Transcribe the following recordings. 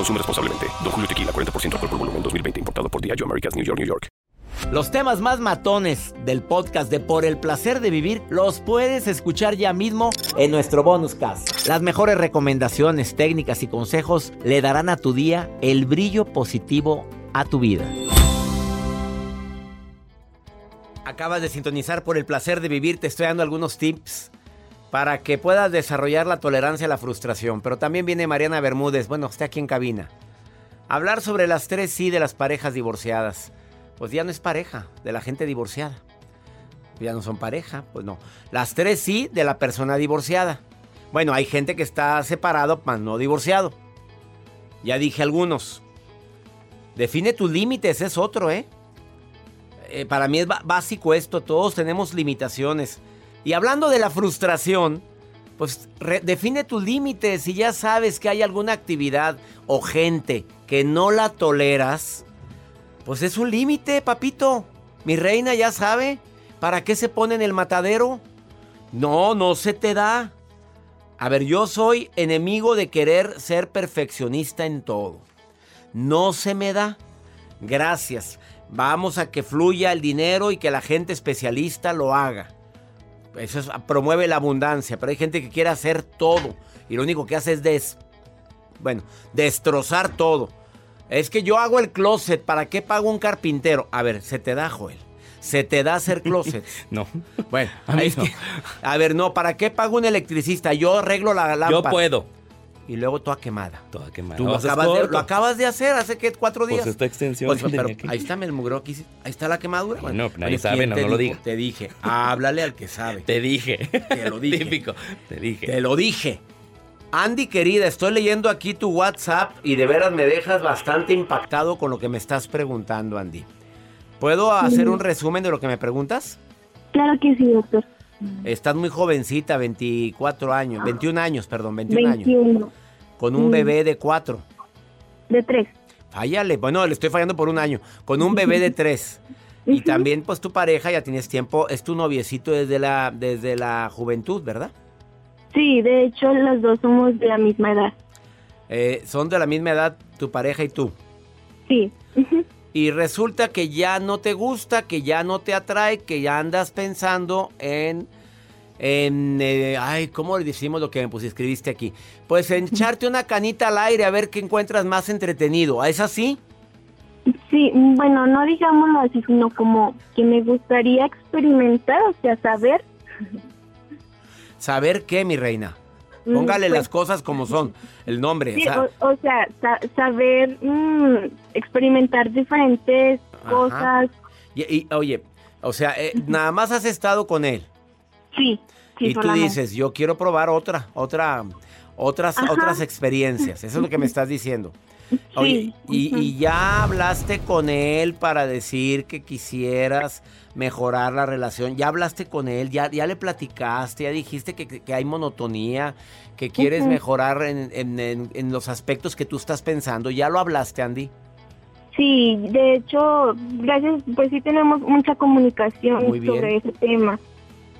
Consume responsablemente. Don Julio Tequila, 40% alcohol por volumen, 2020. Importado por Diageo Americas, New York, New York. Los temas más matones del podcast de Por el Placer de Vivir los puedes escuchar ya mismo en nuestro bonus cast. Las mejores recomendaciones, técnicas y consejos le darán a tu día el brillo positivo a tu vida. Acabas de sintonizar Por el Placer de Vivir. Te estoy dando algunos tips para que puedas desarrollar la tolerancia a la frustración. Pero también viene Mariana Bermúdez, bueno, está aquí en cabina. Hablar sobre las tres sí de las parejas divorciadas. Pues ya no es pareja de la gente divorciada. Ya no son pareja, pues no. Las tres sí de la persona divorciada. Bueno, hay gente que está separado, mas no divorciado. Ya dije algunos. Define tus límites, es otro, ¿eh? eh para mí es básico esto, todos tenemos limitaciones. Y hablando de la frustración, pues define tus límites. Si ya sabes que hay alguna actividad o gente que no la toleras, pues es un límite, papito. Mi reina ya sabe. ¿Para qué se pone en el matadero? No, no se te da. A ver, yo soy enemigo de querer ser perfeccionista en todo. No se me da. Gracias. Vamos a que fluya el dinero y que la gente especialista lo haga. Eso promueve la abundancia, pero hay gente que quiere hacer todo y lo único que hace es des, bueno, destrozar todo. Es que yo hago el closet, ¿para qué pago un carpintero? A ver, se te da, Joel. Se te da hacer closet. no. Bueno, a, a ver, no, ¿para qué pago un electricista? Yo arreglo la lámpara. Yo puedo y luego toda quemada. Toda quemada. Tú lo acabas, de, hacer hace que cuatro pues días. Pues esta extensión. Pues, ahí está, me aquí, ahí está la quemadura. Bueno, no, nadie sabe, no, lo diga. Te dije, háblale al que sabe. Te dije. Te lo dije. Típico. Te dije. Te lo dije. Andy, querida, estoy leyendo aquí tu WhatsApp y de veras me dejas bastante impactado con lo que me estás preguntando, Andy. ¿Puedo hacer un resumen de lo que me preguntas? Claro que sí, doctor. Estás muy jovencita, 24 años, 21 años, perdón, 21, 21. años con un bebé de cuatro. De tres. Fállale, bueno, le estoy fallando por un año. Con un bebé de tres. Y también, pues tu pareja ya tienes tiempo, es tu noviecito desde la, desde la juventud, ¿verdad? Sí, de hecho, los dos somos de la misma edad. Eh, ¿Son de la misma edad tu pareja y tú? Sí. Y resulta que ya no te gusta, que ya no te atrae, que ya andas pensando en en, eh, ay, ¿cómo le decimos lo que pues, escribiste aquí? Pues en echarte una canita al aire a ver qué encuentras más entretenido. ¿Es así? Sí, bueno, no digámoslo así, sino como que me gustaría experimentar, o sea, saber. ¿Saber qué, mi reina? Mm, Póngale pues las cosas como son, el nombre. o, sea, saber mm, experimentar diferentes cosas. Y, oye, o sea, eh, nada más has estado con él. Sí. y tú dices, yo quiero probar otra, otra, otras, otras experiencias. Eso es lo que me estás diciendo. Oye, y, ya hablaste con él para decir que quisieras mejorar la relación. Ya hablaste con él, ya, ya le platicaste, ya dijiste que, hay monotonía, que quieres mejorar en, los aspectos que tú estás pensando. ¿Ya lo hablaste, Andy? Sí, de hecho, gracias, pues sí tenemos mucha comunicación sobre ese tema.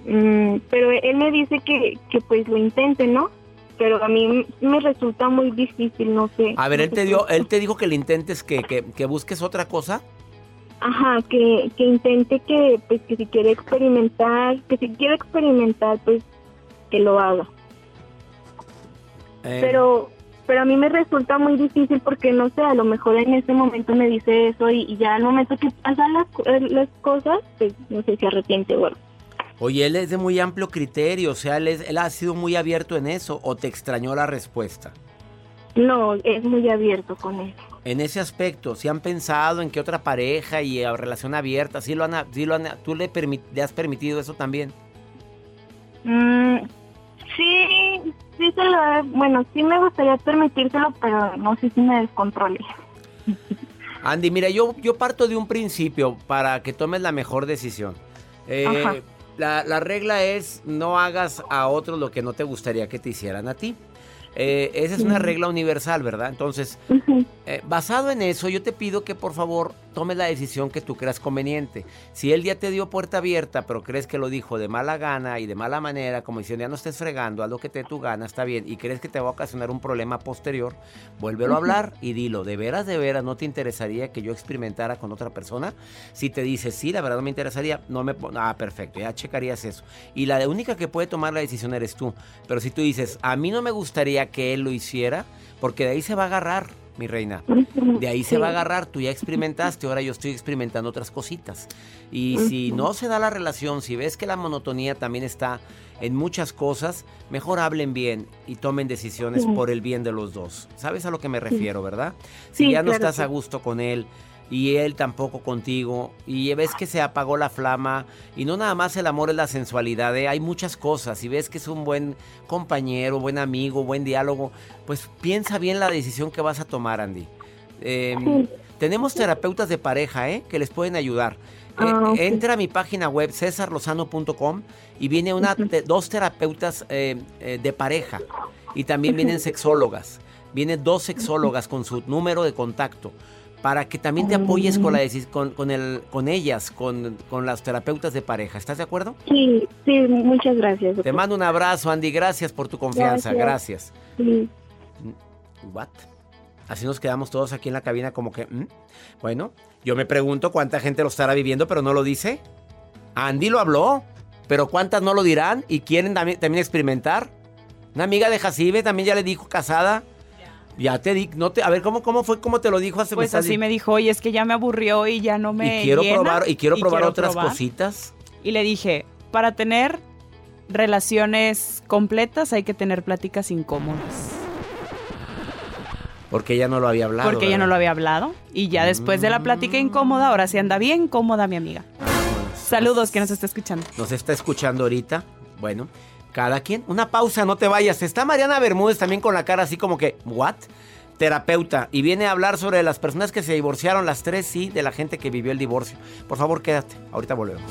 Mm, pero él me dice que, que pues lo intente, ¿no? Pero a mí me resulta muy difícil, no sé. A ver, él te dio, él te dijo que le intentes que, que, busques otra cosa. Ajá, que, que intente que, pues, que si quiere experimentar, que si quiere experimentar, pues, que lo haga. Eh. Pero, pero a mí me resulta muy difícil porque no sé, a lo mejor en ese momento me dice eso y, ya al momento que pasan las, las cosas, pues no sé si arrepiente o algo. Oye, él es de muy amplio criterio, o sea, él, él ha sido muy abierto en eso o te extrañó la respuesta. No, es muy abierto con eso. En ese aspecto, si han pensado en que otra pareja y relación abierta, ¿sí lo han, sí lo han, ¿tú le, le has permitido eso también? Mm, sí, sí se lo bueno, sí me gustaría permitírselo, pero no sé si me descontrole. Andy, mira, yo, yo parto de un principio para que tomes la mejor decisión. Eh, la, la, regla es no hagas a otros lo que no te gustaría que te hicieran a ti. Eh, esa es una regla universal, ¿verdad? Entonces, eh, basado en eso, yo te pido que por favor tomes la decisión que tú creas conveniente. Si él ya te dio puerta abierta, pero crees que lo dijo de mala gana y de mala manera, como diciendo ya no estés fregando, haz lo que te dé tu gana, está bien, y crees que te va a ocasionar un problema posterior, vuélvelo a hablar y dilo, ¿de veras, de veras no te interesaría que yo experimentara con otra persona? Si te dice, sí, la verdad no me interesaría, no me... Ah, perfecto, ya checarías eso. Y la única que puede tomar la decisión eres tú. Pero si tú dices, a mí no me gustaría que él lo hiciera, porque de ahí se va a agarrar, mi reina. De ahí se va a agarrar, tú ya experimentaste, ahora yo estoy experimentando otras cositas. Y si no se da la relación, si ves que la monotonía también está en muchas cosas, mejor hablen bien y tomen decisiones por el bien de los dos. ¿Sabes a lo que me refiero, verdad? Si ya no estás a gusto con él, y él tampoco contigo y ves que se apagó la flama y no nada más el amor es la sensualidad, ¿eh? hay muchas cosas y ves que es un buen compañero, buen amigo, buen diálogo, pues piensa bien la decisión que vas a tomar, Andy. Em, tenemos terapeutas de pareja ¿eh? que les pueden ayudar. Ah, eh, entra a mi página web cesarlozano.com y viene una, dos terapeutas eh, de pareja y también vienen sexólogas. Vienen dos sexólogas con su número de contacto para que también te apoyes con, la, con, con, el, con ellas, con, con las terapeutas de pareja. ¿Estás de acuerdo? Sí, sí, muchas gracias. Te mando un abrazo, Andy. Gracias por tu confianza. Gracias. Sí. ¿What? Así nos quedamos todos aquí en la cabina como que... Bueno, yo me pregunto cuánta gente lo estará viviendo, pero no lo dice. Andy lo habló, pero ¿cuántas no lo dirán y quieren también, también experimentar? Una amiga de Jacibe también ya le dijo casada ya te di, no te, a ver, ¿cómo, cómo fue? ¿Cómo te lo dijo hace Pues así me dijo, oye, es que ya me aburrió y ya no me Y quiero probar, y quiero probar otras cositas. Y le dije, para tener relaciones completas hay que tener pláticas incómodas. Porque ella no lo había hablado. Porque ella no lo había hablado. Y ya después de la plática mm. incómoda, ahora sí anda bien cómoda mi amiga. Saludos que nos está escuchando. Nos está escuchando ahorita. Bueno, cada quien. Una pausa, no te vayas. Está Mariana Bermúdez también con la cara así como que, ¿what? Terapeuta. Y viene a hablar sobre las personas que se divorciaron, las tres sí, de la gente que vivió el divorcio. Por favor, quédate. Ahorita volvemos.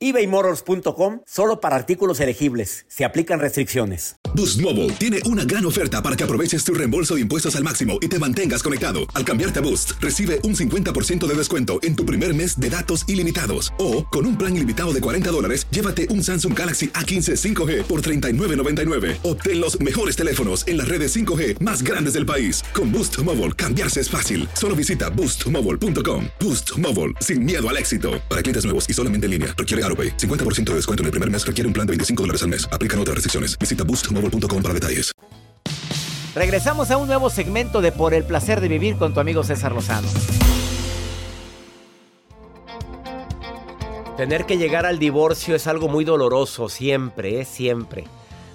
ebaymotors.com solo para artículos elegibles. Se aplican restricciones. Boost Mobile tiene una gran oferta para que aproveches tu reembolso de impuestos al máximo y te mantengas conectado. Al cambiarte a Boost, recibe un 50% de descuento en tu primer mes de datos ilimitados. O, con un plan ilimitado de 40 dólares, llévate un Samsung Galaxy A15 5G por $39.99. Obtén los mejores teléfonos en las redes 5G más grandes del país. Con Boost Mobile, cambiarse es fácil. Solo visita boostmobile.com. Boost Mobile, sin miedo al éxito. Para clientes nuevos y solamente en línea, requiere 50% de descuento en el primer mes requiere un plan de 25 dólares al mes. Aplican otras restricciones. Visita boostmobile.com para detalles. Regresamos a un nuevo segmento de Por el placer de vivir con tu amigo César Lozano. Tener que llegar al divorcio es algo muy doloroso, siempre, es siempre.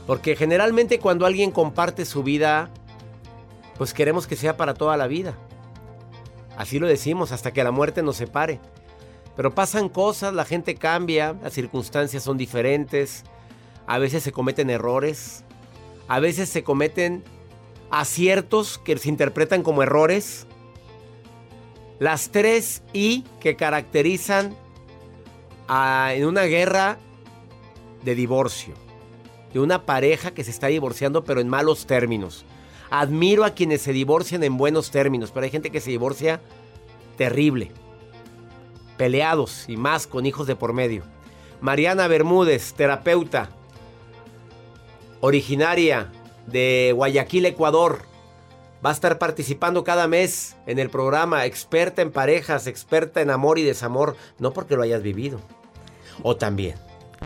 Porque generalmente cuando alguien comparte su vida, pues queremos que sea para toda la vida. Así lo decimos, hasta que la muerte nos separe. Pero pasan cosas, la gente cambia, las circunstancias son diferentes, a veces se cometen errores, a veces se cometen aciertos que se interpretan como errores. Las tres I que caracterizan en una guerra de divorcio, de una pareja que se está divorciando pero en malos términos. Admiro a quienes se divorcian en buenos términos, pero hay gente que se divorcia terrible. Peleados y más con hijos de por medio. Mariana Bermúdez, terapeuta, originaria de Guayaquil, Ecuador. Va a estar participando cada mes en el programa, experta en parejas, experta en amor y desamor, no porque lo hayas vivido. O también.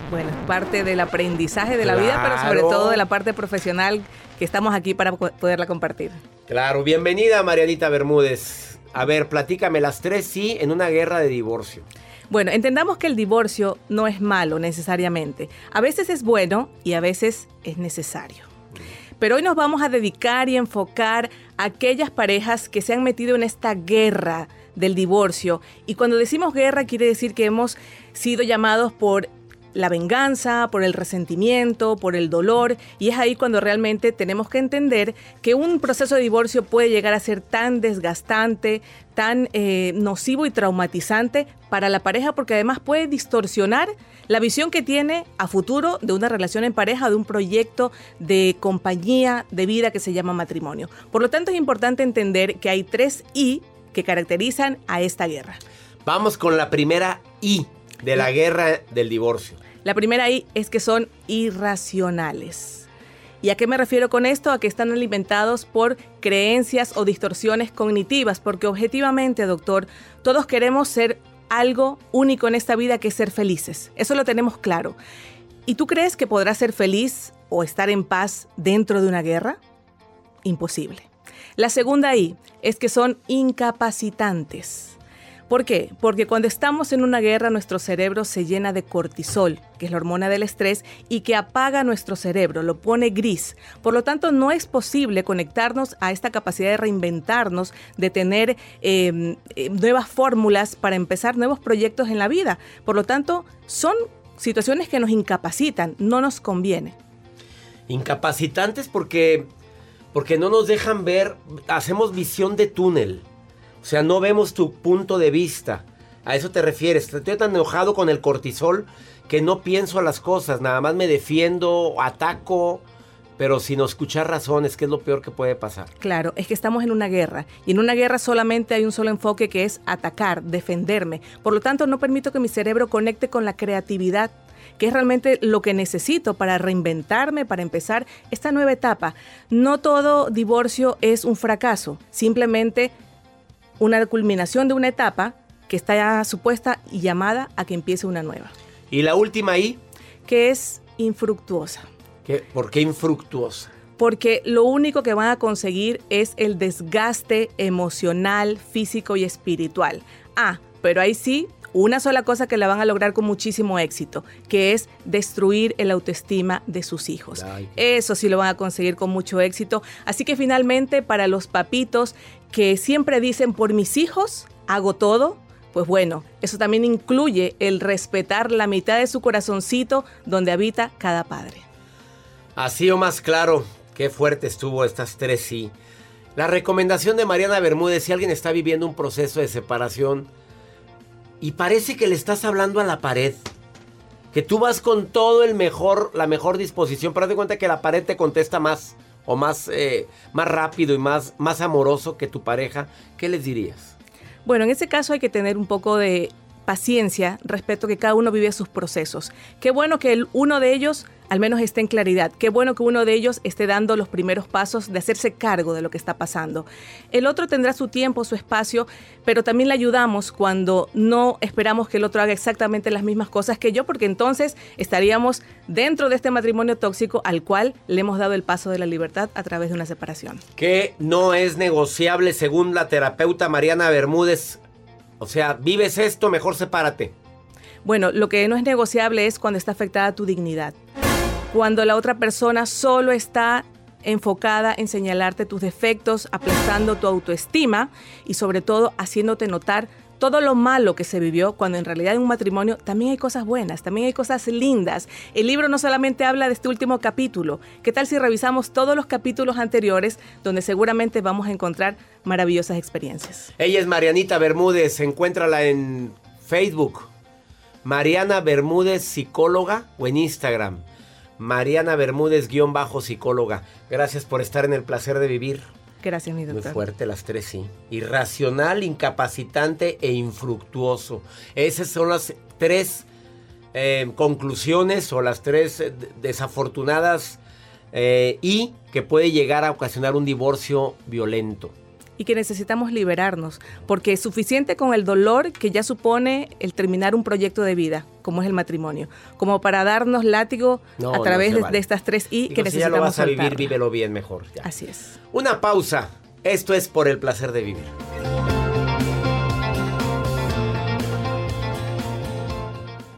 Bueno, es parte del aprendizaje de la vida, pero sobre todo de la parte profesional que estamos aquí para poderla compartir. Claro, bienvenida Marianita Bermúdez. A ver, platícame las tres sí en una guerra de divorcio. Bueno, entendamos que el divorcio no es malo necesariamente. A veces es bueno y a veces es necesario. Pero hoy nos vamos a dedicar y enfocar a aquellas parejas que se han metido en esta guerra del divorcio. Y cuando decimos guerra quiere decir que hemos sido llamados por la venganza, por el resentimiento, por el dolor, y es ahí cuando realmente tenemos que entender que un proceso de divorcio puede llegar a ser tan desgastante, tan eh, nocivo y traumatizante para la pareja, porque además puede distorsionar la visión que tiene a futuro de una relación en pareja, de un proyecto de compañía de vida que se llama matrimonio. Por lo tanto, es importante entender que hay tres I que caracterizan a esta guerra. Vamos con la primera I de la guerra del divorcio. La primera I es que son irracionales. ¿Y a qué me refiero con esto? A que están alimentados por creencias o distorsiones cognitivas, porque objetivamente, doctor, todos queremos ser algo único en esta vida que es ser felices. Eso lo tenemos claro. ¿Y tú crees que podrás ser feliz o estar en paz dentro de una guerra? Imposible. La segunda I es que son incapacitantes. ¿Por qué? Porque cuando estamos en una guerra nuestro cerebro se llena de cortisol, que es la hormona del estrés, y que apaga nuestro cerebro, lo pone gris. Por lo tanto, no es posible conectarnos a esta capacidad de reinventarnos, de tener em, em, nuevas fórmulas para empezar nuevos proyectos en la vida. Por lo tanto, son situaciones que nos incapacitan, no nos conviene. Incapacitantes porque, porque no nos dejan ver, hacemos visión de túnel. O sea, no vemos tu punto de vista. A eso te refieres. Estoy tan enojado con el cortisol que no pienso las cosas. Nada más me defiendo, ataco, pero sin escuchar razones, que es lo peor que puede pasar. Claro, es que estamos en una guerra. Y en una guerra solamente hay un solo enfoque que es atacar, defenderme. Por lo tanto, no permito que mi cerebro conecte con la creatividad que es realmente lo que necesito para reinventarme, para empezar esta nueva etapa. No todo divorcio es un fracaso, simplemente una culminación de una etapa que está ya supuesta y llamada a que empiece una nueva. ¿Y la última ahí? Que es infructuosa. ¿Por qué infructuosa? Porque lo único que van a conseguir es el desgaste emocional, físico y espiritual. Ah, pero ahí sí una sola cosa que la van a lograr con muchísimo éxito, que es destruir el autoestima de sus hijos. Eso sí lo van a conseguir con mucho éxito. Así que finalmente para los papitos que siempre dicen por mis hijos hago todo, pues bueno, eso también incluye el respetar la mitad de su corazoncito donde habita cada padre. Así o más claro, qué fuerte estuvo estas tres sí. La recomendación de Mariana Bermúdez, si alguien está viviendo un proceso de separación, y parece que le estás hablando a la pared. Que tú vas con todo el mejor, la mejor disposición, pero haz cuenta que la pared te contesta más o más, eh, más rápido y más, más amoroso que tu pareja. ¿Qué les dirías? Bueno, en ese caso hay que tener un poco de paciencia respecto a que cada uno vive sus procesos. Qué bueno que el, uno de ellos al menos esté en claridad. Qué bueno que uno de ellos esté dando los primeros pasos de hacerse cargo de lo que está pasando. El otro tendrá su tiempo, su espacio, pero también le ayudamos cuando no esperamos que el otro haga exactamente las mismas cosas que yo, porque entonces estaríamos dentro de este matrimonio tóxico al cual le hemos dado el paso de la libertad a través de una separación. Que no es negociable según la terapeuta Mariana Bermúdez. O sea, vives esto, mejor sepárate. Bueno, lo que no es negociable es cuando está afectada tu dignidad cuando la otra persona solo está enfocada en señalarte tus defectos, aplastando tu autoestima y sobre todo haciéndote notar todo lo malo que se vivió, cuando en realidad en un matrimonio también hay cosas buenas, también hay cosas lindas. El libro no solamente habla de este último capítulo, ¿qué tal si revisamos todos los capítulos anteriores donde seguramente vamos a encontrar maravillosas experiencias? Ella es Marianita Bermúdez, encuéntrala en Facebook, Mariana Bermúdez Psicóloga o en Instagram. Mariana Bermúdez, guion bajo psicóloga. Gracias por estar en el placer de vivir. Gracias, mi doctor. Muy fuerte las tres, sí. Irracional, incapacitante e infructuoso. Esas son las tres eh, conclusiones o las tres eh, desafortunadas eh, y que puede llegar a ocasionar un divorcio violento y que necesitamos liberarnos, porque es suficiente con el dolor que ya supone el terminar un proyecto de vida, como es el matrimonio, como para darnos látigo a través de, estas tres y que necesitamos si ya lo vas a vivir, vívelo bien mejor. Así es. Una pausa. Esto es por el placer de vivir.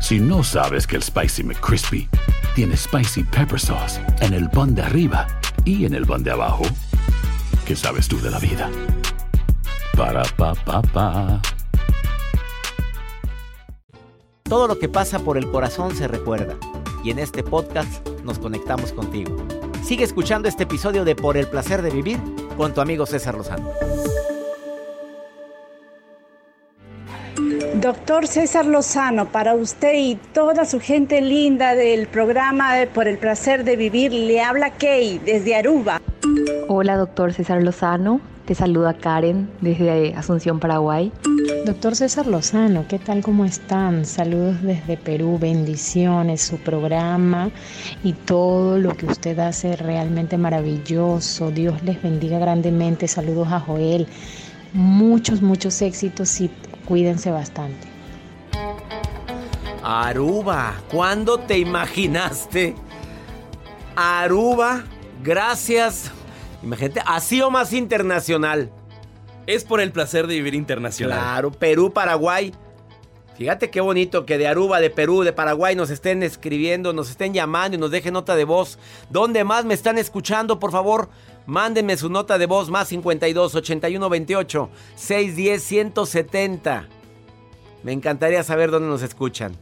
Si no sabes que el Spicy McCrispy tiene Spicy Pepper Sauce en el pan de arriba y en el pan de abajo, ¿qué sabes tú de la vida? Para, pa, pa, pa. Todo lo que pasa por el corazón se recuerda. Y en este podcast nos conectamos contigo. Sigue escuchando este episodio de Por el placer de vivir con tu amigo César Lozano. Doctor César Lozano, para usted y toda su gente linda del programa Por el placer de vivir, le habla Kay desde Aruba. Hola, doctor César Lozano. Te saluda Karen desde Asunción, Paraguay. Doctor César Lozano, ¿qué tal? ¿Cómo están? Saludos desde Perú, bendiciones, su programa y todo lo que usted hace realmente maravilloso. Dios les bendiga grandemente. Saludos a Joel. Muchos, muchos éxitos y cuídense bastante. Aruba, ¿cuándo te imaginaste? Aruba, gracias. Imagínate, así o más internacional. Es por el placer de vivir internacional. Claro, Perú, Paraguay. Fíjate qué bonito que de Aruba, de Perú, de Paraguay nos estén escribiendo, nos estén llamando y nos dejen nota de voz. ¿Dónde más me están escuchando? Por favor, Mándenme su nota de voz más 52 81 28 610 170. Me encantaría saber dónde nos escuchan.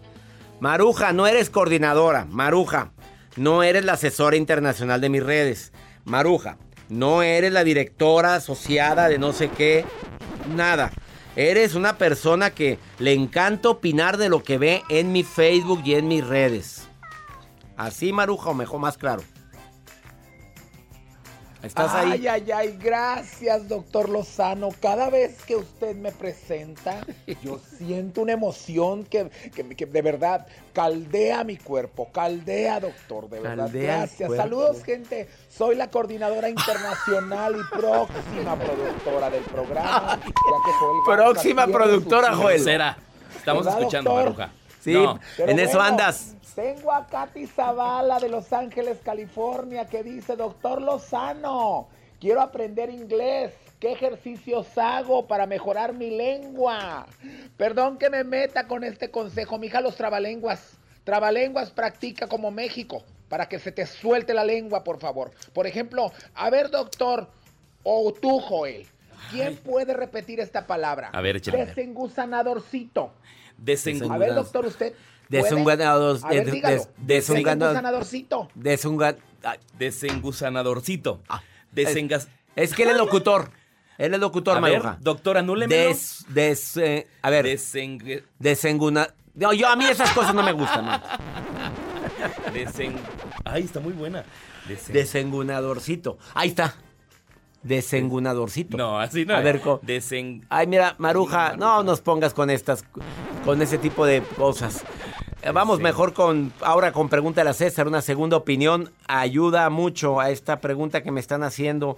Maruja, no eres coordinadora. Maruja, no eres la asesora internacional de mis redes. Maruja, no eres la directora asociada de no sé qué. Nada. Eres una persona que le encanta opinar de lo que ve en mi Facebook y en mis redes. Así, Maruja, o mejor más claro. ¿Estás ahí? Ay, ay, ay, gracias, doctor Lozano. Cada vez que usted me presenta, yo siento una emoción que, de verdad caldea mi cuerpo. Caldea, doctor, de verdad. gracias. Saludos, gente. Soy la coordinadora internacional y próxima productora del programa. próxima productora, Joel. Será. Estamos escuchando, Maruja. Sí, en eso andas. Tengo a Katy Zavala de Los Ángeles, California, que dice, doctor Lozano, quiero aprender inglés. ¿Qué ejercicios hago para mejorar mi lengua? Perdón que me meta con este consejo, mija, los trabalenguas. Trabalenguas practica como México, para que se te suelte la lengua, por favor. Por ejemplo, a ver, doctor, o tú, Joel, ¿quién puede repetir esta palabra? A ver, échale. Desengusanadorcito. Desengusanadorcito. A ver, doctor, usted. Desengusanador, de, desengusanadorcito. Desengusanadorcito. Ah, desengas... Es que él es locutor. Él es locutor, a ver, doctora, anúlemelo. Des, des, eh, a ver. Deseng... Desenguna... No, yo a mí esas cosas no me gustan. ¿no? Desen... Ay, está muy buena. Desengunadorcito. Ahí está. Desengunadorcito. No, así no. A ver, Desen... Ay, mira, Maruja, no nos pongas con estas, con ese tipo de cosas. Eh, vamos mejor con, ahora con Pregúntale a César, una segunda opinión. Ayuda mucho a esta pregunta que me están haciendo.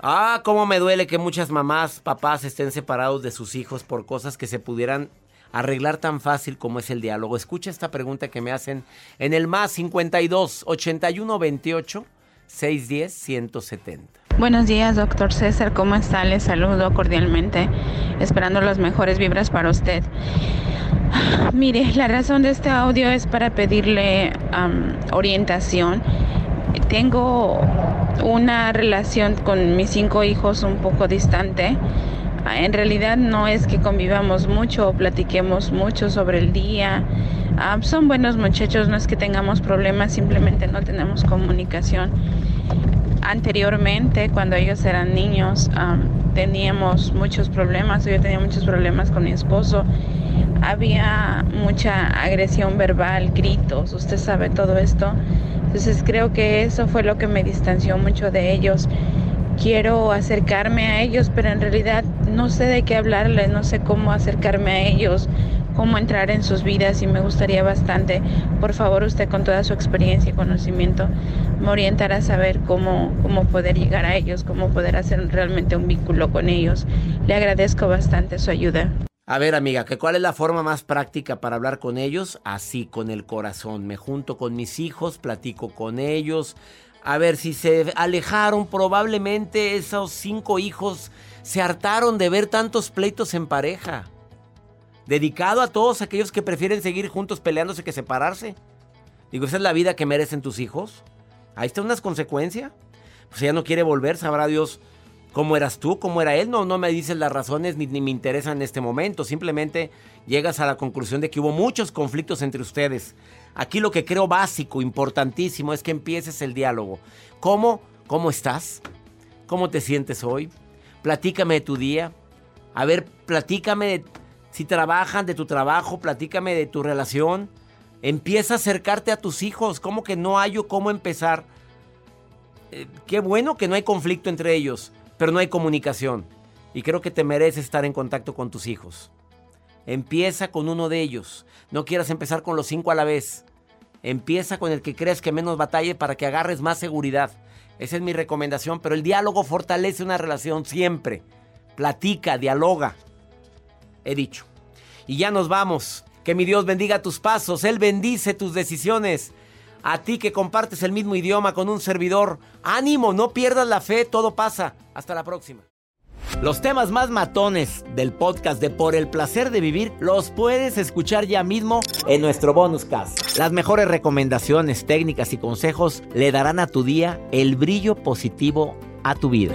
Ah, cómo me duele que muchas mamás, papás estén separados de sus hijos por cosas que se pudieran arreglar tan fácil como es el diálogo. Escucha esta pregunta que me hacen en el más 52 81 28 610 170. Buenos días, doctor César. ¿Cómo está? Le saludo cordialmente, esperando las mejores vibras para usted. Mire, la razón de este audio es para pedirle orientación. Tengo una relación con mis cinco hijos un poco distante. En realidad no es que convivamos mucho o platiquemos mucho sobre el día. son buenos muchachos, no es que tengamos problemas, simplemente no tenemos comunicación. Anteriormente, cuando ellos eran niños, teníamos muchos problemas, yo tenía muchos problemas con mi esposo había mucha agresión verbal, gritos, usted sabe todo esto. Entonces creo que eso fue lo que me distanció mucho de ellos. Quiero acercarme a ellos, pero en realidad no sé de qué hablarles, no sé cómo acercarme a ellos, cómo entrar en sus vidas y me gustaría bastante, por favor usted con toda su experiencia y conocimiento, me orientará a saber cómo, cómo poder llegar a ellos, cómo poder hacer realmente un vínculo con ellos. Le agradezco bastante su ayuda. A ver, amiga, ¿que ¿cuál es la forma más práctica para hablar con ellos? Así, con el corazón. Me junto con mis hijos, platico con ellos. A ver, si se alejaron, probablemente esos cinco hijos se hartaron de ver tantos pleitos en pareja. Dedicado a todos aquellos que prefieren seguir juntos peleándose que separarse. Digo, ¿esa es la vida que merecen tus hijos? Ahí está unas consecuencias. Pues ella no quiere volver, sabrá Dios cómo eras tú, cómo era él. No, no me dices las razones ni, ni me interesan en este momento. Simplemente llegas a la conclusión de que hubo muchos conflictos entre ustedes. Aquí lo que creo básico, importantísimo, es que empieces el diálogo. ¿Cómo? ¿Cómo estás? ¿Cómo te sientes hoy? Platícame de tu día. A ver, platícame de si trabajan, de tu trabajo, platícame de tu relación. Empieza a acercarte a tus hijos. ¿Cómo que no hay cómo empezar? Eh, qué bueno que no hay conflicto entre ellos pero no hay comunicación. Y creo que te mereces estar en contacto con tus hijos. Empieza con uno de ellos. No quieras empezar con los cinco a la vez. Empieza con el que crees que menos batalle para que agarres más seguridad. Esa es mi recomendación, pero el diálogo fortalece una relación siempre. Platica, dialoga. He dicho. Y ya nos vamos. Que mi Dios bendiga tus pasos. Él bendice tus decisiones. A ti que compartes el mismo idioma con un servidor, ánimo, no pierdas la fe, todo pasa. Hasta la próxima. Los temas más matones del podcast de Por el placer de vivir los puedes escuchar ya mismo en nuestro bonus cast. Las mejores recomendaciones, técnicas y consejos le darán a tu día el brillo positivo a tu vida.